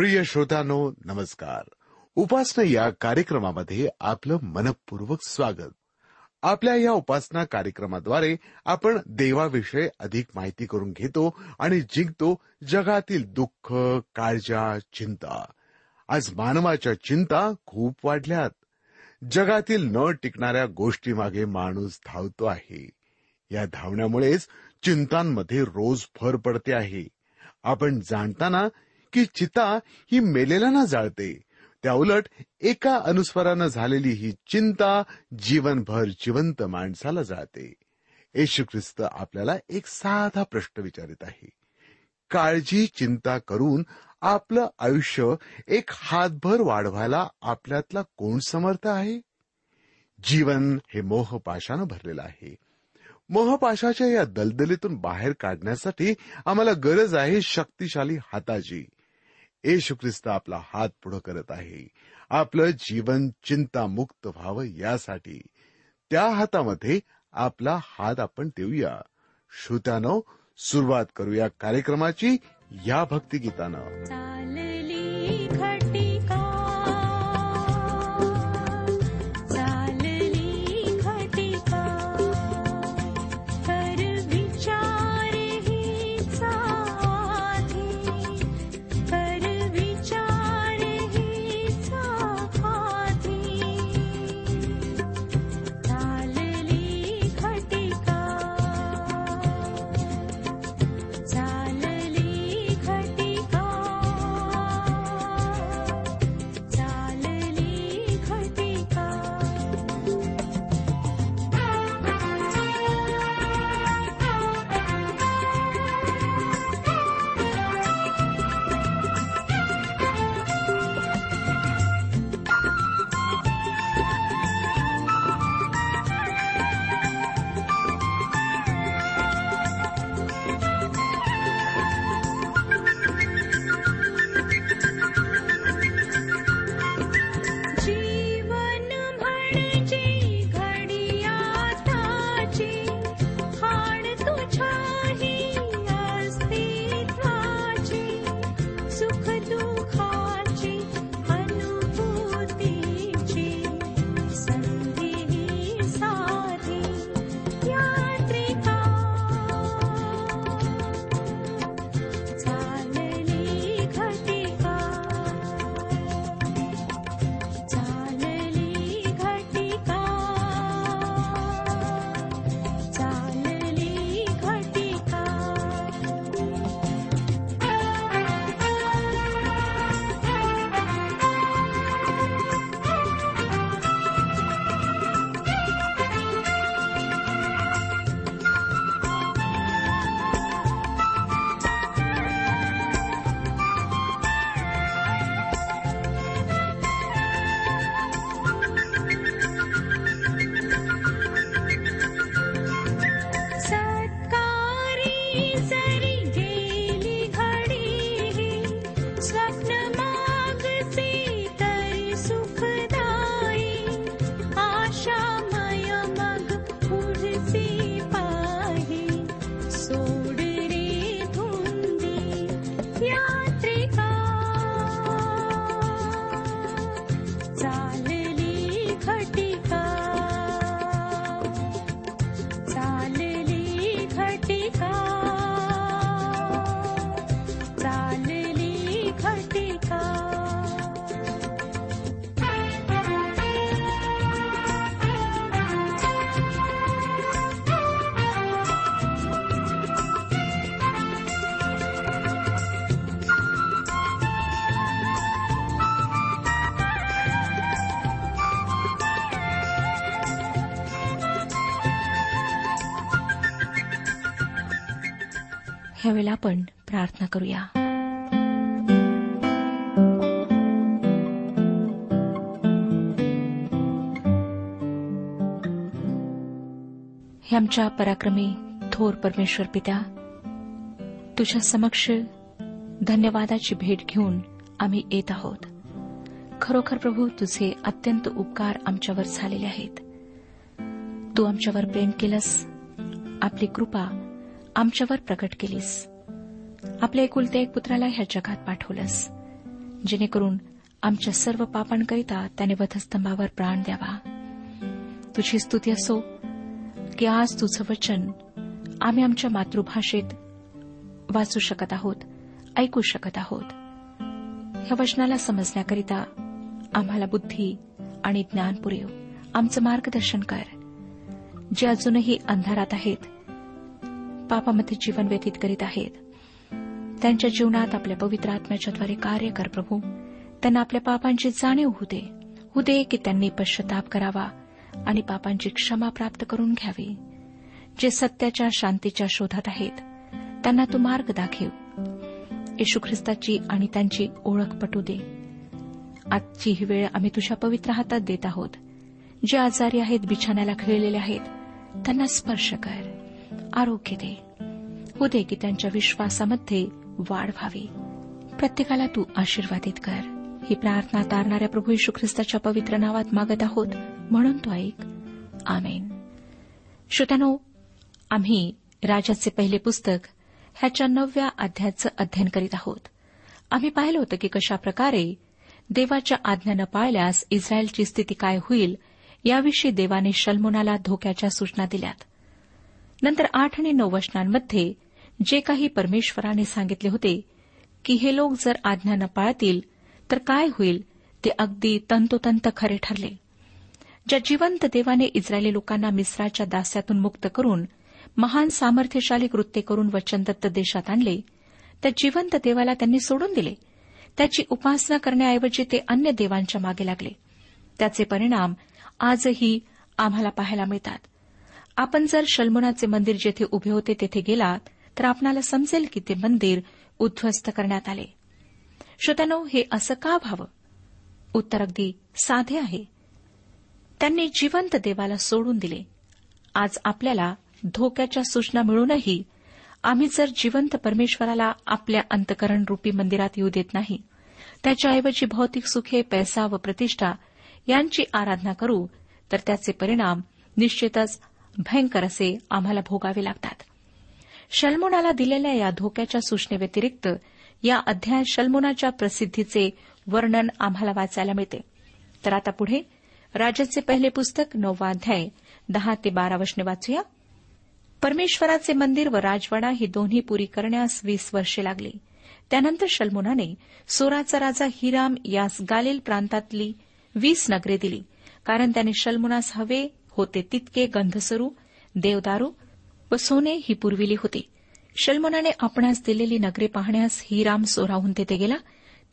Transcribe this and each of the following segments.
प्रिय श्रोतांनो नमस्कार. उपासना या कार्यक्रमामध्ये आपलं मनपूर्वक स्वागत. आपल्या या उपासना कार्यक्रमाद्वारे आपण देवाविषयी अधिक माहिती करून घेतो आणि जिंकतो जगातील दुःख काळजा चिंता. आज मानवाच्या चिंता खूप वाढल्यात. जगातील न टिकणाऱ्या गोष्टीमागे माणूस धावतो आहे. या धावण्यामुळेच चिंतांमध्ये रोज भर पडते आहे. आपण जाणताना की चिता ही मेलेल्यांना जाळते. त्याउलट एका अनुस्वरानं झालेली ही चिंता जीवनभर जिवंत माणसाला जाळते. येशू ख्रिस्त आपल्याला एक साधा प्रश्न विचारित आहे. काळजी चिंता करून आपलं आयुष्य एक हातभर वाढवायला आपल्यातला कोण समर्थ आहे? जीवन हे मोहपाशानं भरलेलं आहे. मोहपाशाच्या या दलदलीतून बाहेर काढण्यासाठी आम्हाला गरज आहे शक्तिशाली हाताची येशू ख्रिस्त आपला हात पुढं करत आहे. आपलं जीवन चिंतामुक्त व्हावं यासाठी. त्या हातामध्ये आपला हात आपण देऊया. श्रोत्यानो सुरुवात करूया कार्यक्रमाची या भक्तिगीतानं. ह्यावेळेला आपण प्रार्थना करूया. हे आमच्या पराक्रमी थोर परमेश्वर पित्या तुझ्या समक्ष धन्यवादाची भेट घेऊन आम्ही येत आहोत. खरोखर प्रभू तुझे अत्यंत उपकार आमच्यावर झालेले आहेत. तू आमच्यावर प्रेम केलंस. आपली कृपा आमच्यावर प्रकट केलीस. आपल्या एकुलत्या एक पुत्राला ह्या जगात पाठवलंस. जेणेकरून आमच्या सर्व पापांकरिता त्याने वधस्तंभावर प्राण द्यावा. तुझी स्तुती असो की आज तुझं वचन आम्ही आमच्या मातृभाषेत वाचू शकत आहोत ऐकू शकत आहोत. ह्या वचनाला समजण्याकरिता आम्हाला बुद्धी आणि ज्ञान पुरेव. आमचं मार्गदर्शन कर. जे अजूनही अंधारात आहेत पापामध्ये जीवन व्यतीत करीत आहेत. त्यांच्या जीवनात आपल्या पवित्र आत्म्याच्याद्वारे कार्य कर प्रभू. त्यांना आपल्या पापांची जाणीव होऊ दे. होऊ दे की त्यांनी पश्चाताप करावा आणि पापांची क्षमा प्राप्त करून घ्यावी. जे सत्याच्या शांतीच्या शोधात आहेत त्यांना तू मार्ग दाखव. येशू ख्रिस्ताची आणि त्यांची ओळख पटू दे. आजची ही वेळ आम्ही तुझ्या पवित्र हातात देत आहोत. जे आजारी आहेत बिछाण्याला खेळलेले आहेत त्यांना स्पर्श कर. आरोग्य दे. हो दे की त्यांच्या विश्वासामध्ये वाढ व्हावी. प्रत्येकाला तू आशीर्वादित कर. ही प्रार्थना तारणाऱ्या प्रभू यशू ख्रिस्ताच्या पवित्र नावात मागत आहोत म्हणून तो ऐक. आमेन. श्रोत्यानो आम्ही राजाचे पहिले पुस्तक ह्याच्या नवव्या अध्यायाचं अध्ययन करीत आहोत. आम्ही पाहिलं होतं की कशा प्रकारे देवाच्या आज्ञा न पाळल्यास इस्रायलची स्थिती काय होईल याविषयी देवाने शल्मोनाला धोक्याच्या सूचना दिल्यात. नंतर आठ आणि नऊ वचनांमध्ये जे काही परमेश्वराने सांगितले होते की हे लोक जर आज्ञा न पाळतील तर काय होईल? ते अगदी तंतोतंत खरे ठरले. ज्या जिवंत देवाने इस्रायली लोकांना मिस्राच्या दास्यातून मुक्त करून महान सामर्थ्यशाली कृत्य करून वचनदत्त देशात आणले त्या जिवंत देवाला त्यांनी सोडून दिले. त्याची उपासना करण्याऐवजी ते अन्य देवांच्या मागे लागले. त्याचे परिणाम आजही आम्हाला पाहायला मिळतात. आपण जर शल्मोनाचे मंदिर जेथे उभे होते तेथे गेलात तर आपणाला समजेल की ते मंदिर उद्ध्वस्त करण्यात आले. श्रोत्यानो हे असं का व्हावं? उत्तर अगदी साधे आहे. त्यांनी जिवंत देवाला सोडून दिले. आज आपल्याला धोक्याच्या सूचना मिळूनही आम्ही जर जिवंत परमेश्वराला आपल्या अंतकरण रूपी मंदिरात येऊ देत नाही त्याच्याऐवजी भौतिक सुखे पैसा व प्रतिष्ठा यांची आराधना करू तर त्याचे परिणाम निश्चितच भयंकर असे आम्हाला भोगावे लागतात. शल्मोनाला दिलेल्या या धोक्याच्या सूचनेव्यतिरिक्त या अध्याय शल्मोनाच्या प्रसिद्धीचे वर्णन आम्हाला वाचायला मिळते. तर आता पुढे राजाचे पहिले पुस्तक नववा अध्याय दहा ते बारा वशने वाचूया. परमेश्वराचे मंदिर व राजवाडा ही दोन्ही पुरी करण्यास वीस वर्षे लागली. त्यानंतर शल्मोनाने सोराचा राजा हिराम यास गालिल प्रांतातली वीस नगरे दिली कारण त्याने शल्मुनास हवे होते तितके गंधसरू देवदारू व सोने ही पुरविली होती. शल्मोनाने आपणास दिलेली नगरे पाहण्यास हिराम सोराहून तेथे गेला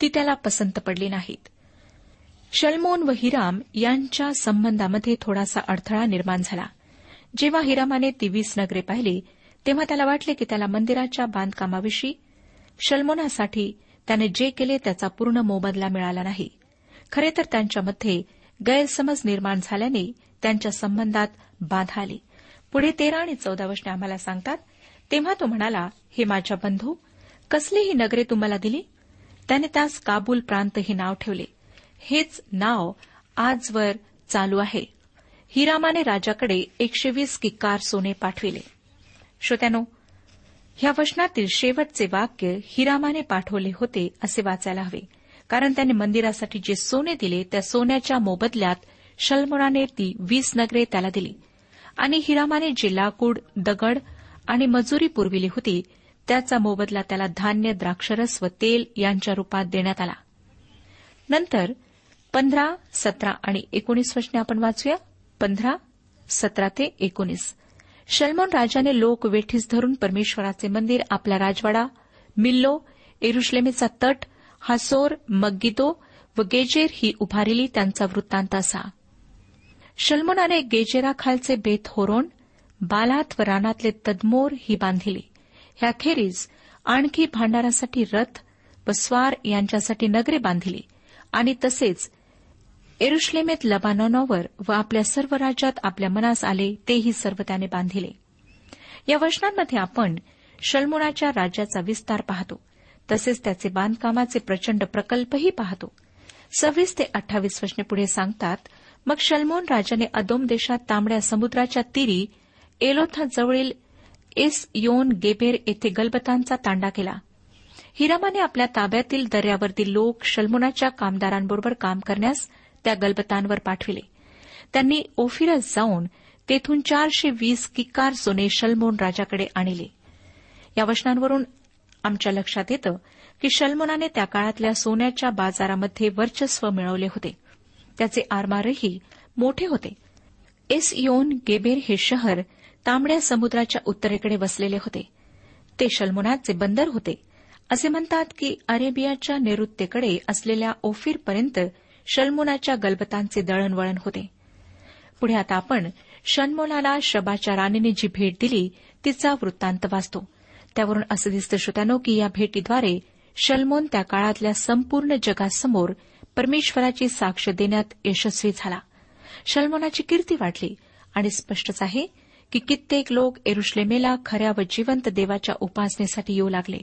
ती त्याला पसंत पडली नाहीत. शलमोन व हिराम यांच्या संबंधामध्ये थोडासा अडथळा निर्माण झाला. जेव्हा हिरामाने ती वीस नगरे पाहिली तेव्हा त्याला वाटले की त्याला मंदिराच्या बांधकामाविषयी शल्मोनासाठी त्याने जे केले त्याचा पूर्ण मोबदला मिळाला नाही. खरे तर त्यांच्यामध्ये गैरसमज निर्माण झाल्याने त्यांच्या संबंधात बाधा आली. पुढे तेरा आणि चौदा वर्षे आम्हाला सांगतात तेव्हा तो म्हणाला हे माझ्या बंधू कसली ही नगरे तुम्हाला दिली? त्याने त्यास काबूल प्रांत हे नाव ठेवले. हेच नाव आजवर चालू आहे. हिरामाने राजाकडे एकशे वीस किक्कार सोने पाठविले. श्रोत्यानो ह्या वचनातील शेवटचे वाक्य हिरामाने पाठवले होते असे वाचायला हवे. कारण त्याने मंदिरासाठी जे सोने दिले त्या सोन्याच्या मोबदल्यात शलमोनाने ती वीस नगरे त्याला दिली. आणि हिरामाने जे लाकूड दगड आणि मजुरी पुरविली होती. त्याचा मोबदला त्याला धान्य द्राक्षरस व तेल यांच्या रूपात देण्यात आला. नंतर पंधरा सतरा आणि एकोणीस वचने आपण वाचूया. पंधरा सतरा ते एकोणीस. शलमोन राजाने लोक वेठीस धरून परमेश्वराचे मंदिर आपला राजवाडा मिल्लो एरुश्लेमेचा तट हासोर मग्गिदो व गेजेर ही उभारिली त्यांचा वृत्तांत असा. शल्मोनाने गेजेराखालचे बेत होरोन बालात व रानातले तदमोर ही बांधिली. ह्याखेरीज आणखी भांडारासाठी रथ व स्वार यांच्यासाठी नगरे बांधिली आणि तसेच एरुश्लेमेत लबानॉनॉवर व आपल्या सर्व राज्यात आपल्या मनास आले तेही सर्व त्याने बांधिले. या वचनांमध्ये आपण शल्मोनाच्या राज्याचा विस्तार पाहतो. तसेच त्याचे बांधकामाचे प्रचंड प्रकल्पही पाहतो. सव्वीस ते अठ्ठावीस वचने पुढे सांगतात मग शल्मोन राजाने अदोम देशात तांबड्या समुद्राच्या तीरी एलोथा जवळील एस योन गेबेर येथे गलबतांचा तांडा केला. हिरामाने आपल्या ताब्यातील दर्यावरतील लोक शल्मुनाच्या कामदारांबरोबर काम करण्यास त्या गलबतांवर पाठविले. त्यांनी ओफिरस जाऊन तेथून चारशे वीस किकार सोने शल्मोन राजाकडे आणले. या वचनांवरून आमच्या लक्षात येतं की शल्मोनाने त्या काळातल्या सोन्याच्या बाजारामध्ये वर्चस्व मिळवले होते. त्याचे आरमारही मोठे होते. एस योन गेबेर हे शहर तांबड्या समुद्राच्या उत्तरेकडे वसलेले होते. ते शल्मोनाचे बंदर होते. असे म्हणतात की अरेबियाच्या नैऋत्येकडे असलेल्या ओफीरपर्यंत शल्मोनाच्या गलबतांचे दळणवळण होते. पुढे आता आपण शल्मोनाला शबाच्या राणीने जी भेट दिली तिचा वृत्तांत वाचतो. त्यावरून असं दिसतं श्रोत्यानो की या भेटीद्वारे शल्मोन त्या काळातल्या संपूर्ण जगासमोर परमेश्वराची साक्ष देण्यात यशस्वी झाला. शलमोनाची कीर्ती वाढली आणि स्पष्टच आहे की कित्येक लोक एरुश्लेमेला खऱ्या व जिवंत देवाच्या उपासनेसाठी येऊ लागले.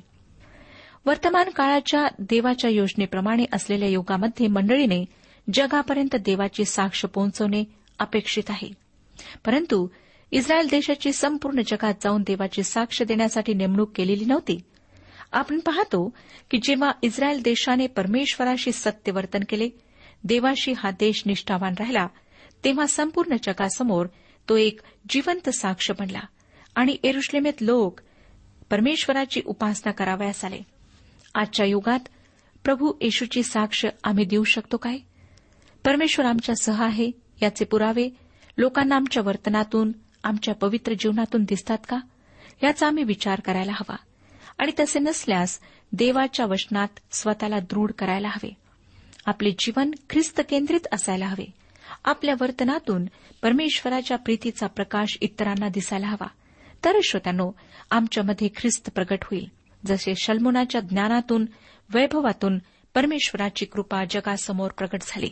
वर्तमान काळाच्या देवाच्या योजनेप्रमाणे असलेल्या युगामध्ये मंडळीने जगापर्यंत देवाची साक्ष पोहोचवणे अपेक्षित आहे. परंतु इस्रायल देशाची संपूर्ण जगात जाऊन देवाची साक्ष देण्यासाठी नेमणूक केलेली नव्हती. आपण पाहतो की जेव्हा इस्रायल देशाने परमेश्वराशी सत्य वर्तन केले देवाशी हा देश निष्ठावान राहिला तेव्हा संपूर्ण जगासमोर तो एक जिवंत साक्ष बनला आणि एरुश्लेमेत लोक परमेश्वराची उपासना करावयास आले. आजच्या युगात प्रभू येशूची साक्ष आम्ही देऊ शकतो काय? परमेश्वर आमच्या सह आहे याचे पुरावे लोकांना आमच्या वर्तनातून आमच्या पवित्र जीवनातून दिसतात का? याचा आम्ही विचार करायला हवा. आणि तसे नसल्यास देवाच्या वचनात स्वतःला दृढ करायला हवे. आपले जीवन ख्रिस्त केंद्रित असायला हवे. आपल्या वर्तनातून परमेश्वराच्या प्रीतीचा प्रकाश इतरांना दिसायला हवा. तर श्रोत्यानो आमच्यामध्ये ख्रिस्त प्रगट होईल. जसे शल्मुनाच्या ज्ञानातून वैभवातून परमेश्वराची कृपा जगासमोर प्रगट झाली.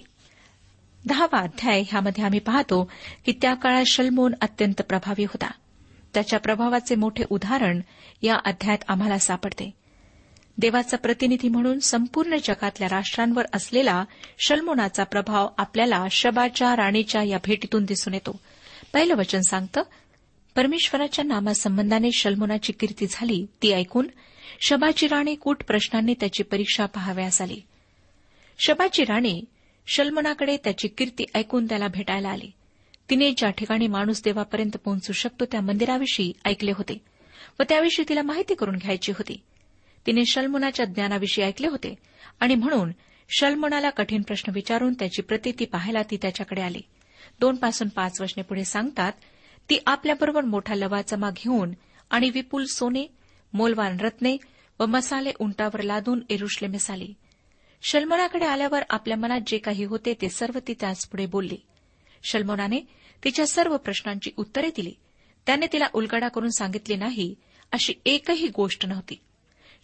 दहावा अध्याय ह्यामध्ये आम्ही पाहतो की त्या काळात शल्मोन अत्यंत प्रभावी होता. त्याच्या प्रभावाचे मोठे उदाहरण या अध्यायात आम्हाला सापडते. देवाचा प्रतिनिधी म्हणून संपूर्ण जगातल्या राष्ट्रांवर असलेला शल्मोनाचा प्रभाव आपल्याला शबाच्या राणीच्या या भेटीतून दिसून येतो. पहिलं वचन सांगतं परमेश्वराच्या नामासंबंधाने शल्मोनाची कीर्ती झाली ती ऐकून शबाची राणी कूट प्रश्नांनी त्याची परीक्षा पहाव्यास आली. शबाची राणी शल्मनाकडे त्याची कीर्ती ऐकून त्याला भेटायला आली. तिने ज्या ठिकाणी माणूस देवापर्यंत पोहोचू शकतो त्या मंदिराविषयी ऐकले होते व त्याविषयी तिला माहिती करून घ्यायची होती. तिने शल्मुनाच्या ज्ञानाविषयी ऐकले होते आणि म्हणून शल्मुनाला कठीण प्रश्न विचारून त्याची प्रतिती पाहायला ती त्याच्याकडे आली. दोन पासून पाच वर्षने पुढे सांगतात ती आपल्याबरोबर मोठा लवाचमा घेऊन आणि विपुल सोने मोलवान रत्ने व मसाले उंटावर लादून एरुश्लेमेस आली शल्मोनाकडे आल्यावर आपल्या मनात जे काही होते ते सर्व ती त्याचपुढे बोलली. शल्मोनाने तिच्या सर्व प्रश्नांची उत्तरे दिली. त्याने तिला उलगडा करून सांगितले नाही अशी एकही गोष्ट नव्हती.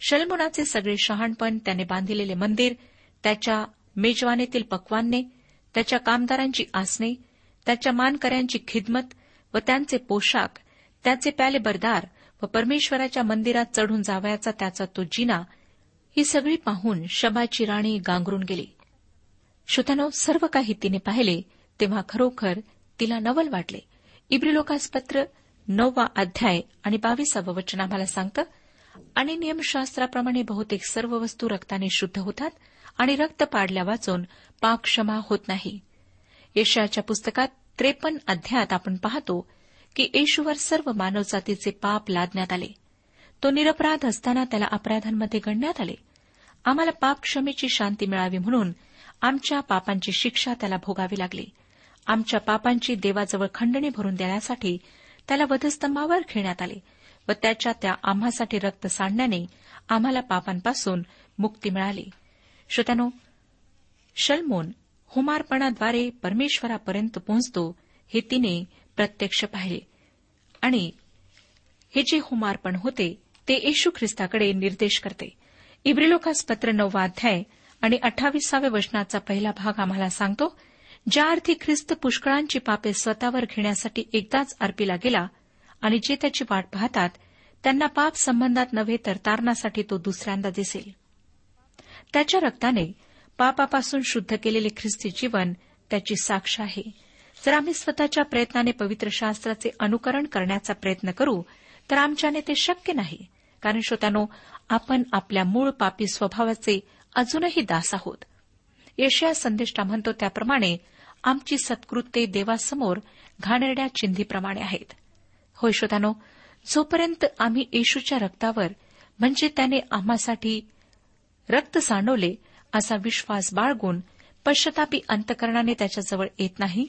शलमुनाचे सगळे शहाणपण त्याने बांधिलेले मंदिर त्याच्या मेजवानीतील पक्वान्ने त्याच्या कामदारांची आसने त्याच्या मानकऱ्यांची खिदमत व त्यांचे पोशाख त्याचे प्याले बरदार व परमेश्वराच्या मंदिरात चढून जावयाचा त्याचा तो जिना ही सगळी पाहून शबाची राणी गांगरून गेली. शुतानो सर्व काही तिने पाहिले तेव्हा खरोखर तिला नवल वाटले. इब्रिलोकास पत्र नववा अध्याय आणि बावीसावं वचन आम्हाला सांगतं आणि नियमशास्त्राप्रमाणे बहुतेक सर्व वस्तू रक्ताने शुद्ध होतात आणि रक्त पाडल्या वाचून पाप क्षमा होत नाही. यशयाच्या पुस्तकात त्रेपन्न अध्यायात आपण पाहतो की येशूवर सर्व मानवजातीचे पाप लादण्यात आले. तो निरपराध असताना त्याला अपराधांमध्ये गणण्यात आले. आम्हाला पाप क्षमेची शांती मिळावी म्हणून आमच्या पापांची शिक्षा त्याला भोगावी लागली. आमच्या पापांची देवाजवळ खंडणी भरून देण्यासाठी त्याला वधस्तंभावर खेळण्यात आले व त्याच्या त्या आम्हासाठी रक्त सांडण्याने आम्हाला पापांपासून मुक्ती मिळाली. श्रोत्यानो शलमोन हुमारपणाद्वारे परमेश्वरापर्यंत पोहोचतो हे तिने प्रत्यक्ष पाहिले. आणि हे जे हुमारपण होते ते येशू ख्रिस्ताकडे निर्देश करते. इब्रिलोकास पत्र नववा अध्याय आणि अठ्ठावीसाव्या वचनाचा पहिला भाग आम्हाला सांगतो ज्या अर्थी ख्रिस्त पुष्कळांची पापे स्वतःवर घेण्यासाठी एकदाच अर्पीला गेला आणि जे त्याची वाट पाहतात त्यांना पाप संबंधात नव्हे तर तारणासाठी तो दुसऱ्यांदा दिसेल. त्याच्या रक्ताने पापापासून शुद्ध केलेले ख्रिस्ती जीवन त्याची साक्ष आहे. जर आम्ही स्वतःच्या प्रयत्नाने पवित्र शास्त्राचे अनुकरण करण्याचा प्रयत्न करू तर आमच्याने ते शक्य नाही. कारण श्रोत्यानो आपण आपल्या मूळ पापी स्वभावाचे अजूनही दास आहोत. येशया संदेष्टा म्हणतो त्याप्रमाणे आमची सत्कृत्ये देवासमोर घाणेरड्या चिंधीप्रमाणे आहेत. होय श्रोतानो जोपर्यंत आम्ही येशूच्या रक्तावर म्हणजे त्याने आम्हासाठी रक्त सांडवले असा विश्वास बाळगून पश्चतापी अंतकरणाने त्याच्याजवळ येत नाही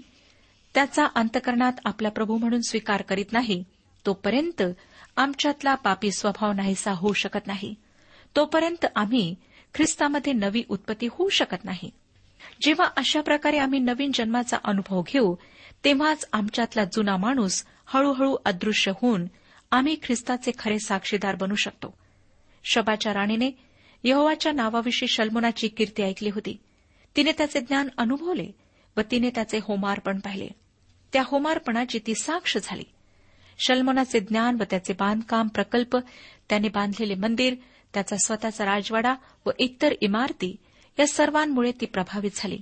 त्याचा अंतकरणात आपला प्रभू म्हणून स्वीकार करीत नाही तोपर्यंत आमच्यातला पापी स्वभाव नाहीसा होऊ शकत नाही. तोपर्यंत आम्ही ख्रिस्तामध्ये नवी उत्पत्ती होऊ शकत नाही. जेव्हा अशा प्रकारे आम्ही नवीन जन्माचा अनुभव घेऊ तेव्हाच आमच्यातला जुना माणूस हळूहळू अदृश्य होऊन आम्ही ख्रिस्ताचे खरे साक्षीदार बनू शकतो. शबाच्या राणीने यहोवाच्या नावाविषयी शल्मोनाची कीर्ती ऐकली होती. तिने त्याचे ज्ञान अनुभवले व तिने त्याचे होमार्पण पाहिले. त्या होमार्पणाची ती साक्ष झाली. शल्मोनाचे ज्ञान व त्याचे बांधकाम प्रकल्प त्याने बांधलेले मंदिर त्याचा स्वतःचा राजवाडा व इतर इमारती या सर्वांमुळे ती प्रभावित झाली.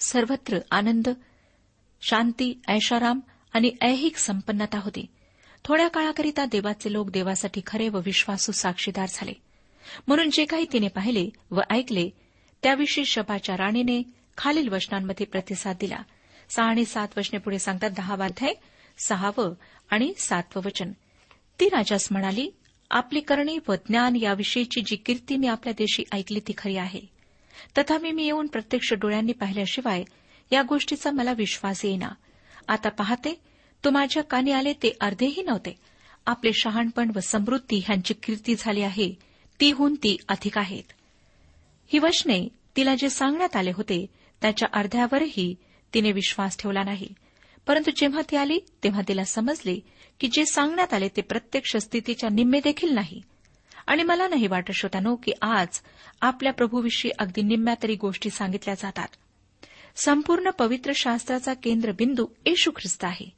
सर्वत्र आनंद शांती ऐशाराम आणि ऐहिक संपन्नता होती. थोड्या काळाकरिता देवाचे लोक देवासाठी खरे व विश्वासू साक्षीदार झाले. म्हणून जे काही तिने पाहिले व ऐकले त्याविषयी शबाच्या राणीने खालील वचनांमध्ये प्रतिसाद दिला. सहा आणि सात वचने पुढे सांगतात दहावाध्याय सहावं आणि सातवं वचन. ती राजास म्हणाली आपली करणी व ज्ञान याविषयीची जी कीर्ती मी आपल्या देशी ऐकली ती खरी आहे. तथापि मी येऊन प्रत्यक्ष डोळ्यांनी पाहिल्याशिवाय या गोष्टीचा मला विश्वास येईना. आता पाहते तो माझ्या कानी आले ते अर्धेही नव्हते. आपले शहाणपण व समृद्धी ह्यांची कीर्ती झाली आहे तीहून ती अधिक आहेत. ही वचने तिला जे सांगण्यात आले होते त्याच्या अर्ध्यावरही तिने विश्वास ठेवला नाही. परंतु जेव्हा ती आली तेव्हा तिला समजले की जे सांगण्यात आले ते प्रत्यक्ष स्थितीच्या निम्मे देखील नाही. आणि मला नाही वाटत श्रोतानो की आज आपल्या प्रभूविषयी अगदी निम्म्या तरी गोष्टी सांगितल्या जातात. संपूर्ण पवित्र शास्त्राचा केंद्रबिंदू येशू ख्रिस्त आहे.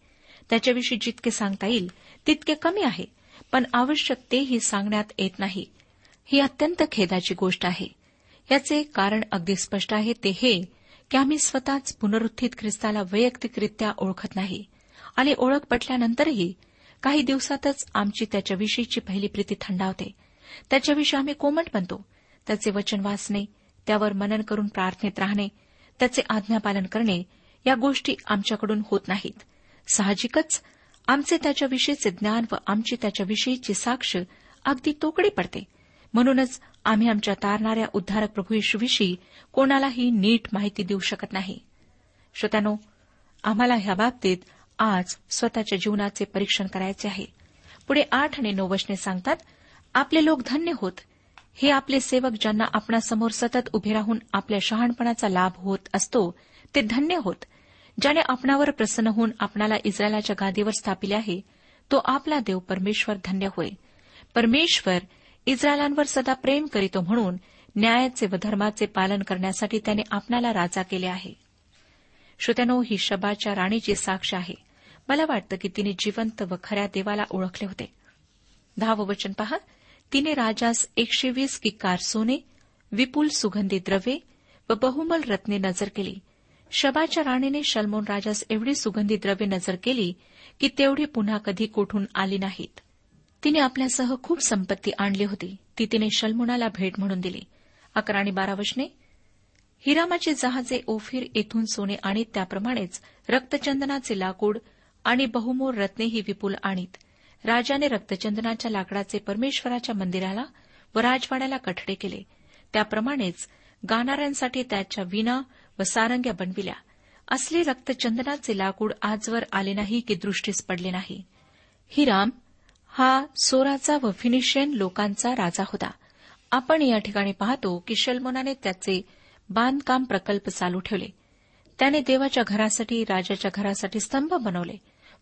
त्याच्याविषयी जितके सांगता येईल तितके कमी आहे. पण आवश्यक तेही सांगण्यात येत नाही. ही अत्यंत खेदाची गोष्ट आहे. याचे कारण अगदी स्पष्ट आहे ते हे की आम्ही स्वतःच पुनरुत्थित ख्रिस्ताला वैयक्तिकरित्या ओळखत नाही. आणि ओळख पटल्यानंतरही काही दिवसातच आमची त्याच्याविषयीची पहिली प्रीती थंडावते. त्याच्याविषयी आम्ही कोमट बनतो. त्याचे वचन वाचणे त्यावर मनन करून प्रार्थनेत राहणे त्याचे आज्ञापालन करणे या गोष्टी आमच्याकडून होत नाहीत. साहजिकच आमचे त्याच्याविषयीचे ज्ञान व आमची त्याच्याविषयीची साक्ष अगदी तोकडी पडते. म्हणूनच आम्ही आमच्या तारणाऱ्या उद्धारक प्रभू येशूविषयी कोणालाही नीट माहिती देऊ शकत नाही. श्रोत्यानो आम्हाला ह्या बाबतीत आज स्वतःच्या जीवनाचे परीक्षण करायचे आहे. पुढे आठ आणि नऊ वचने सांगतात आपले लोक धन्य होत. हे आपले सेवक ज्यांना आपणासमोर सतत उभे राहून आपल्या शहाणपणाचा लाभ होत असतो ते धन्य होत. ज्याने आपणावर प्रसन्न होऊन आपणाला इस्रायलाच्या गादीवर स्थापिले आहे तो आपला देव परमेश्वर धन्य होय. परमेश्वर इस्रायलांवर सदा प्रेम करीतो म्हणून न्यायाचे व धर्माचे पालन करण्यासाठी त्याने आपणाला राजा केले आहे. श्रोत्यानो ही शबाच्या राणीची साक्ष आहे. मला वाटतं की तिने जिवंत व खऱ्या देवाला ओळखले होते. दहावं वचन पहा. तिने राजास एकशे वीस किक्कार सोने विपुल सुगंधी द्रव्ये व बहुमल रत्ने नजर केली. शबाच्या राणीने शलमोन राजास एवढी सुगंधी द्रव्ये नजर केली की तेवढी पुन्हा कधी कोठून आली नाहीत. तिने आपल्यासह खूप संपत्ती आणली होती. ती तिने शलमोनाला भेट म्हणून दिली. अकरा आणि बारा वचने. हिरामाचे जहाजे ओफिर येथून सोने आणि त्याप्रमाणेच रक्तचंदनाचे लाकूड आणि बहुमोर रत्नेही विपुल आणीत. राजाने रक्तचंदनाच्या लाकडाचे परमेश्वराच्या मंदिराला व राजवाड्याला कठडे केले. त्याप्रमाणेच गाणाऱ्यांसाठी त्याच्या विना व सारंग्या बनविल्या. असले रक्तचंदनाचे लाकूड आजवर आले नाही की दृष्टीस पडले नाही. हिराम हा सोराचा व फिनिशियन लोकांचा राजा होता. आपण या ठिकाणी पाहतो की शल्मोनाने त्याचे बांधकाम प्रकल्प चालू ठेवले. त्याने देवाच्या घरासाठी राजाच्या घरासाठी स्तंभ बनवले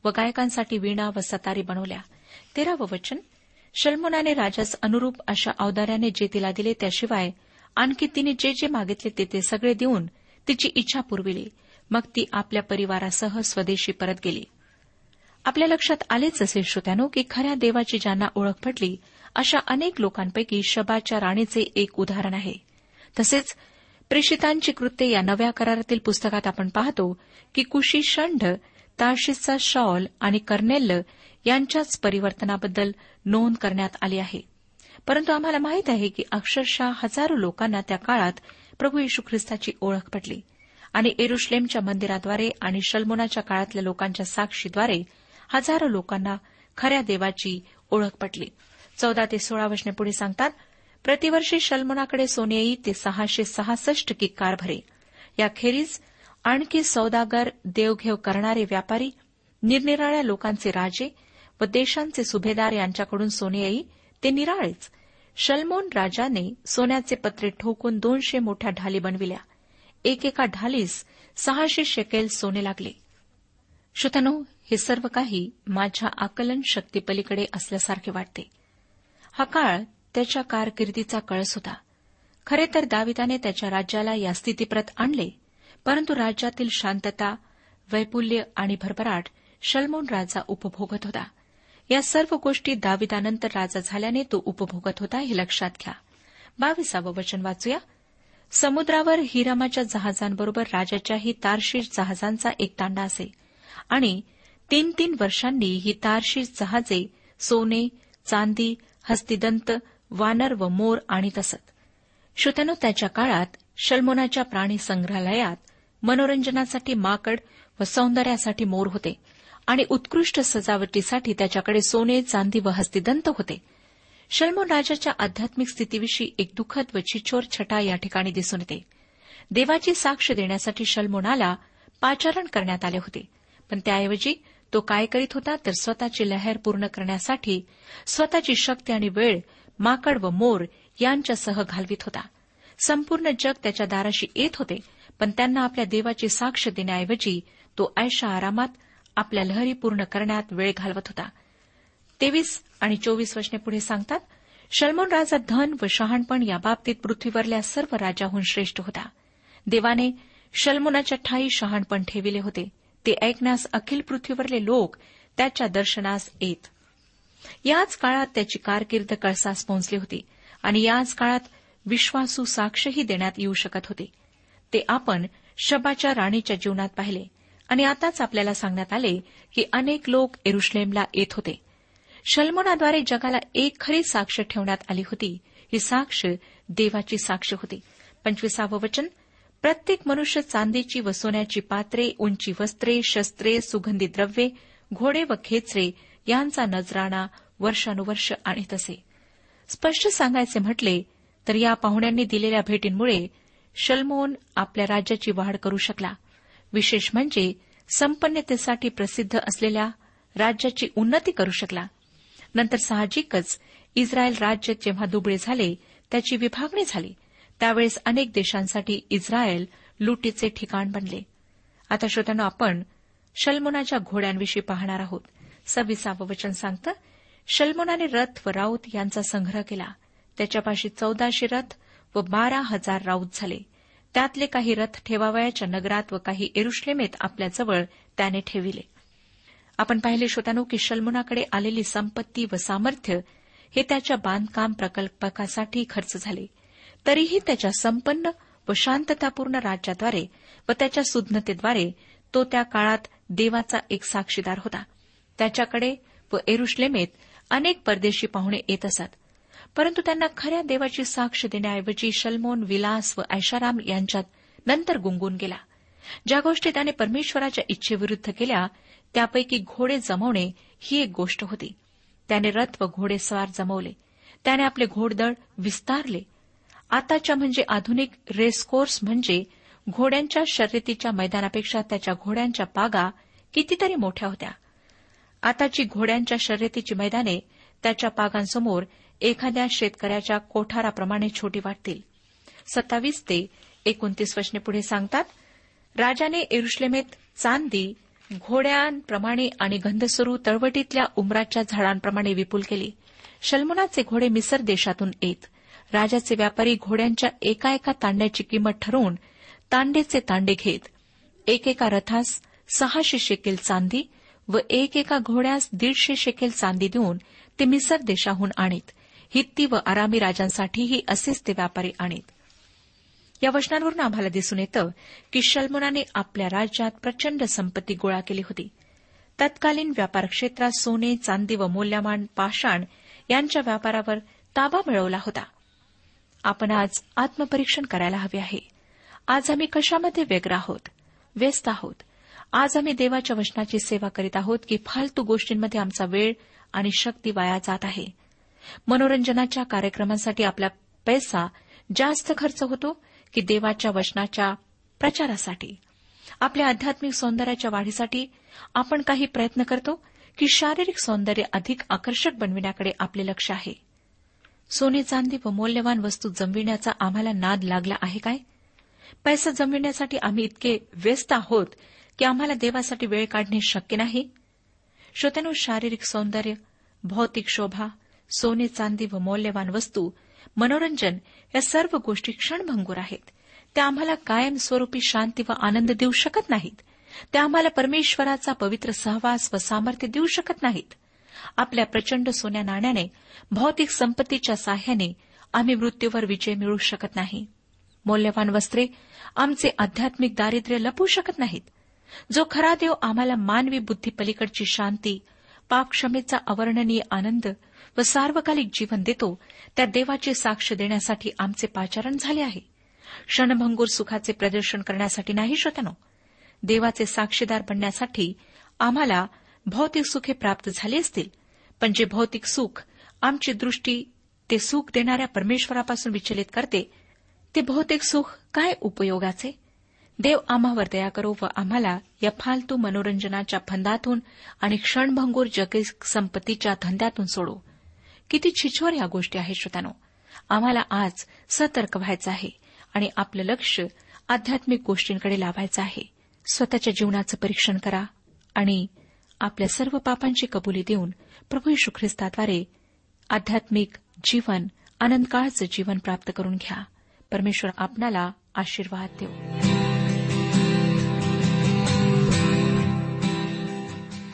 व गायकांसाठी वीणा व सतारी बनवल्या. तेरावं वचन शल्मोनाने राजास अनुरूप अशा अवदाऱ्याने जे तिला दिले त्याशिवाय आणखी तिने जे जे मागितले ते ते सगळे देऊन तिची इच्छा पुरविली. मग ती आपल्या परिवारासह स्वदेशी परत गेली. आपल्या लक्षात आलेच असे श्रोत्यानो की खऱ्या देवाची ज्यांना ओळख पटली अशा अनेक लोकांपैकी शबाच्या राणीचे एक उदाहरण आहे. तसेच प्रेषितांची कृत्ये या नव्या करारातील पुस्तकात आपण पाहतो की कुशी षंढ ताशीचा शॉल आणि कर्नेल्ल यांच्याच परिवर्तनाबद्दल नोंद करण्यात आली आहे. परंतु आम्हाला माहीत आहे की अक्षरशः हजारो लोकांना त्या काळात प्रभू येशू ख्रिस्ताची ओळख पडली आणि एरुश्लेमच्या मंदिराद्वारे आणि शल्मोनाच्या काळातल्या लोकांच्या साक्षीद्वारे हजारो लोकांना खऱ्या देवाची ओळख पटली. चौदा ते सोळा वचने पुढे सांगतात प्रतिवर्षी शलमोनाकडे सोने येई ते सहाशे सहासष्ट किक्कार भरे. याखेरीज आणखी सौदागर देवघेव करणारे व्यापारी निरनिराळ्या लोकांचे राजे व देशांचे सुभेदार यांच्याकडून सोने येई ते निराळेच. शलमोन राजाने सोन्याचे पत्रे ठोकून दोनशे मोठ्या ढाली बनविल्या. एकेका ढालीस सहाशे शेकेल सोने लागले. श्रोतनो हे सर्व काही माझ्या आकलन शक्तीपलीकडे असल्यासारखे वाटते. हा काळ त्याच्या कारकिर्दीचा कळस होता. खरे तर दाविदाने त्याच्या राज्याला या स्थितीप्रत आणले परंतु राज्यातील शांतता वैपुल्य आणि भरभराट शलमोन राजा उपभोगत होता. या सर्व गोष्टी दाविदानंतर राजा झाल्याने तो उपभोगत होता हे लक्षात घ्या. बावीसावं वचन वाचूया. समुद्रावर हिरामाच्या जहाजांबरोबर राजाच्याही तारशीर जहाजांचा एक तांडा असे. आणि तीन तीन वर्षांनी ही तारशीर जहाजे सोने चांदी हस्तिदंत वानर व मोर आणि तसत श्रोत्यानो त्याच्या काळात शल्मोनाच्या प्राणी संग्रहालयात मनोरंजनासाठी माकड व सौंदर्यासाठी मोर होते आणि उत्कृष्ट सजावटीसाठी त्याच्याकडे सोने चांदी व हस्तिदंत होते. शल्मोन राजाच्या आध्यात्मिक स्थितीविषयी एक दुःखद व छिछोर छटा या ठिकाणी दिसून येते. देवाची साक्ष देण्यासाठी शल्मोनाला पाचारण करण्यात आले होते. पण त्याऐवजी तो काय करीत होता तर स्वतःची लहर पूर्ण करण्यासाठी स्वतःची शक्ती आणि वेळ माकड व मोर यांच्यासह घालवित होता. संपूर्ण जग त्याच्या दाराशी येत होते पण त्यांना आपल्या देवाची साक्ष देण्याऐवजी तो ऐशा आरामात आपल्या लहरी पूर्ण करण्यात वेळ घालवत होता. तेवीस आणि चोवीस वचने पुढे सांगतात शल्मोन राजा धन व शहाणपण या बाबतीत पृथ्वीवरल्या सर्व राजाहून श्रेष्ठ होता. देवाने शल्मोनाच्या ठाई शहाणपण ठेविले होते. ते ऐकण्यास अखिल पृथ्वीवरले लोक त्याच्या दर्शनास येत. याच काळात त्याची कारकीर्द कळसास पोहोचली होती आणि याच काळात विश्वासू साक्षही देण्यात येऊ शकत होते. ते आपण शबाच्या राणीच्या जीवनात पाहिले आणि आताच आपल्याला सांगण्यात आले की अनेक लोक एरुश्लेमला येत होते. शल्मोनाद्वारे जगाला एक खरी साक्ष ठेवण्यात आली होती. ही साक्ष देवाची साक्ष होती. पंचवीसावं वचन प्रत्येक मनुष्य चांदीची व सोन्याची पात्रे उंची वस्त्रे शस्त्रे सुगंधी द्रव्ये घोडे व खेचरे यांचा नजराणा वर्षानुवर्ष आणि तसे. स्पष्ट सांगायचे म्हटले तर या पाहुण्यांनी दिलेल्या भेटींमुळे शल्मोन आपल्या राज्याची वाढ करू शकला. विशेष म्हणजे संपन्नतेसाठी प्रसिद्ध असलेल्या राज्याची उन्नती करू शकला. नंतर साहजिकच इस्रायल राज्य जेव्हा दुबळे झाले त्याची विभागणी झाली. त्यावेळेस अनेक देशांसाठी इस्रायल लुटीचे ठिकाण बनले. आता श्रोत्यानं आपण शल्मोनाच्या घोड्यांविषयी पाहणार आहोत. सव्वीसावं वचन सांगतं शल्मोनाने रथ व राऊत यांचा संग्रह केला. त्याच्यापाशी चौदाशे रथ व बारा हजार राऊत झाले. त्यातले काही रथ ठेवावयाच्या नगरात व काही एरुश्लेमेत आपल्याजवळ त्याने ठेविले. आपण पाहिले श्रोतानो की शल्मुनाकडे आलेली संपत्ती व सामर्थ्य हे त्याच्या बांधकाम प्रकल्पकासाठी खर्च झाले. तरीही त्याच्या संपन्न व शांततापूर्ण राज्याद्वारे व त्याच्या सुज्ञतेद्वारे तो त्या काळात देवाचा एक साक्षीदार होता. त्याच्याकडे व एरुश्लेमेत अनेक परदेशी पाहुणे येत असत. परंतु त्यांना खऱ्या देवाची साक्ष देण्याऐवजी शल्मोन विलास व ऐशाराम यांच्यात नंतर गुंगून गेला. ज्या गोष्टी त्याने परमेश्वराच्या इच्छेविरुद्ध केल्या त्यापैकी घोडे जमवणे ही एक गोष्ट होती. त्याने रथ व घोडेस्वार जमवले. त्याने आपले घोडदळ विस्तारले. आताच्या म्हणजे आधुनिक रेसकोर्स म्हणजे घोड्यांच्या शर्यतीच्या मैदानापेक्षा त्याच्या घोड्यांच्या पागा कितीतरी मोठ्या होत्या. आताची घोड्यांच्या शर्यतीची मैदाने त्याच्या पागांसमोर एखाद्या शेतकऱ्याच्या कोठाराप्रमाणे छोटी वाटतील. सत्तावीस ते एकोणतीस वचने पुढे सांगतात राजाने एरुश्लेमेत चांदी घोड्यांप्रमाणे आणि गंधसरू तळवटीतल्या उमराच्या झाडांप्रमाणे विपुल केली. शल्मुनाचे घोडे मिसर देशातून येत. राजाचे व्यापारी घोड्यांच्या एका एका तांड्याची किंमत ठरवून तांडेचे तांडे घेत. एकेका रथास सहाशे शेकेल चांदी व एक एका घोड्यास दीडशे शेकेल चांदी देऊन ते मिसर देशाहून आणीत. हित्ती व आरामी राजांसाठीही असेच ते व्यापारी आणीत. या वचनांवरून आम्हाला दिसून येतं की शल्मोनाने आपल्या राज्यात प्रचंड संपत्ती गोळा केली होती. तत्कालीन व्यापार क्षेत्रात सोने चांदी व मूल्यमान पाषाण यांच्या व्यापारावर ताबा मिळवला होता. आपण आज आत्मपरीक्षण करायला हवे आहे. आज आम्ही कशामध्ये व्यग्र आहोत? व्यस्त आहोत? आज आम्ही देवाच्या वचनाची सेवा करीत आहोत की फालतू गोष्टींमध्ये आमचा वेळ आणि शक्ती वाया जात आहे. मनोरंजनाच्या कार्यक्रमांसाठी आपला पैसा जास्त खर्च होतो की देवाच्या वचनाच्या प्रचारासाठी. आपल्या आध्यात्मिक सौंदर्याच्या वाढीसाठी आपण काही प्रयत्न करतो की शारीरिक सौंदर्य अधिक आकर्षक बनविण्याकडे आपले लक्ष आहे. सोने चांदी व मौल्यवान वस्तू जमविण्याचा आम्हाला नाद लागला आहे काय? पैसा जमविण्यासाठी आम्ही इतके व्यस्त आहोत की आम्हाला देवासाठी वेळ काढणे शक्य नाही. श्रोत्यानो शारीरिक सौंदर्य भौतिक शोभा सोने चांदी व मौल्यवान वस्तू मनोरंजन या सर्व गोष्टी क्षणभंगूर आहेत. त्या आम्हाला कायमस्वरूपी शांती व आनंद देऊ शकत नाहीत. त्या आम्हाला परमेश्वराचा पवित्र सहवास व सामर्थ्य देऊ शकत नाहीत. आपल्या प्रचंड सोन्या नाण्याने भौतिक संपत्तीच्या साह्याने आम्ही मृत्यूवर विजय मिळवू शकत नाही. मौल्यवान वस्त्रे आमचे आध्यात्मिक दारिद्र्य लपवू शकत नाहीत. जो खरा देव आम्हाला मानवी बुद्धी पलीकडची शांती पापक्षमेचा अवर्णनीय आनंद व सार्वकालिक जीवन देतो त्या देवाची साक्ष देण्यासाठी आमचे पाचारण झाले आहे. क्षणभंगूर सुखाचे प्रदर्शन करण्यासाठी नाही श्रोत्यानो देवाचे साक्षीदार बनण्यासाठी आम्हाला भौतिक सुखे प्राप्त झाली असतील पण जे भौतिक सुख आमची दृष्टी ते सुख देणाऱ्या परमेश्वरापासून विचलित करते ते भौतिक सुख काय उपयोगाचे? देव आम्हावर दया करो व आम्हाला या फालतू मनोरंजनाच्या फंदातून आणि क्षणभंगूर जगतिक संपत्तीच्या धंद्यातून सोडो. किती छिछोर या गोष्टी आहेत श्रोत्यानो. आम्हाला आज सतर्क व्हायचं आहे आणि आपलं लक्ष आध्यात्मिक गोष्टींकडे लावायचं आहे. स्वतःच्या जीवनाचं परीक्षण करा आणि आपल्या सर्व पापांची कबुली देऊन प्रभू यशू ख्रिस्ताद्वारे आध्यात्मिक जीवन आनंदकाळचं जीवन प्राप्त करून घ्या. परमेश्वर आपणाला आशीर्वाद देऊ.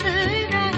सुरा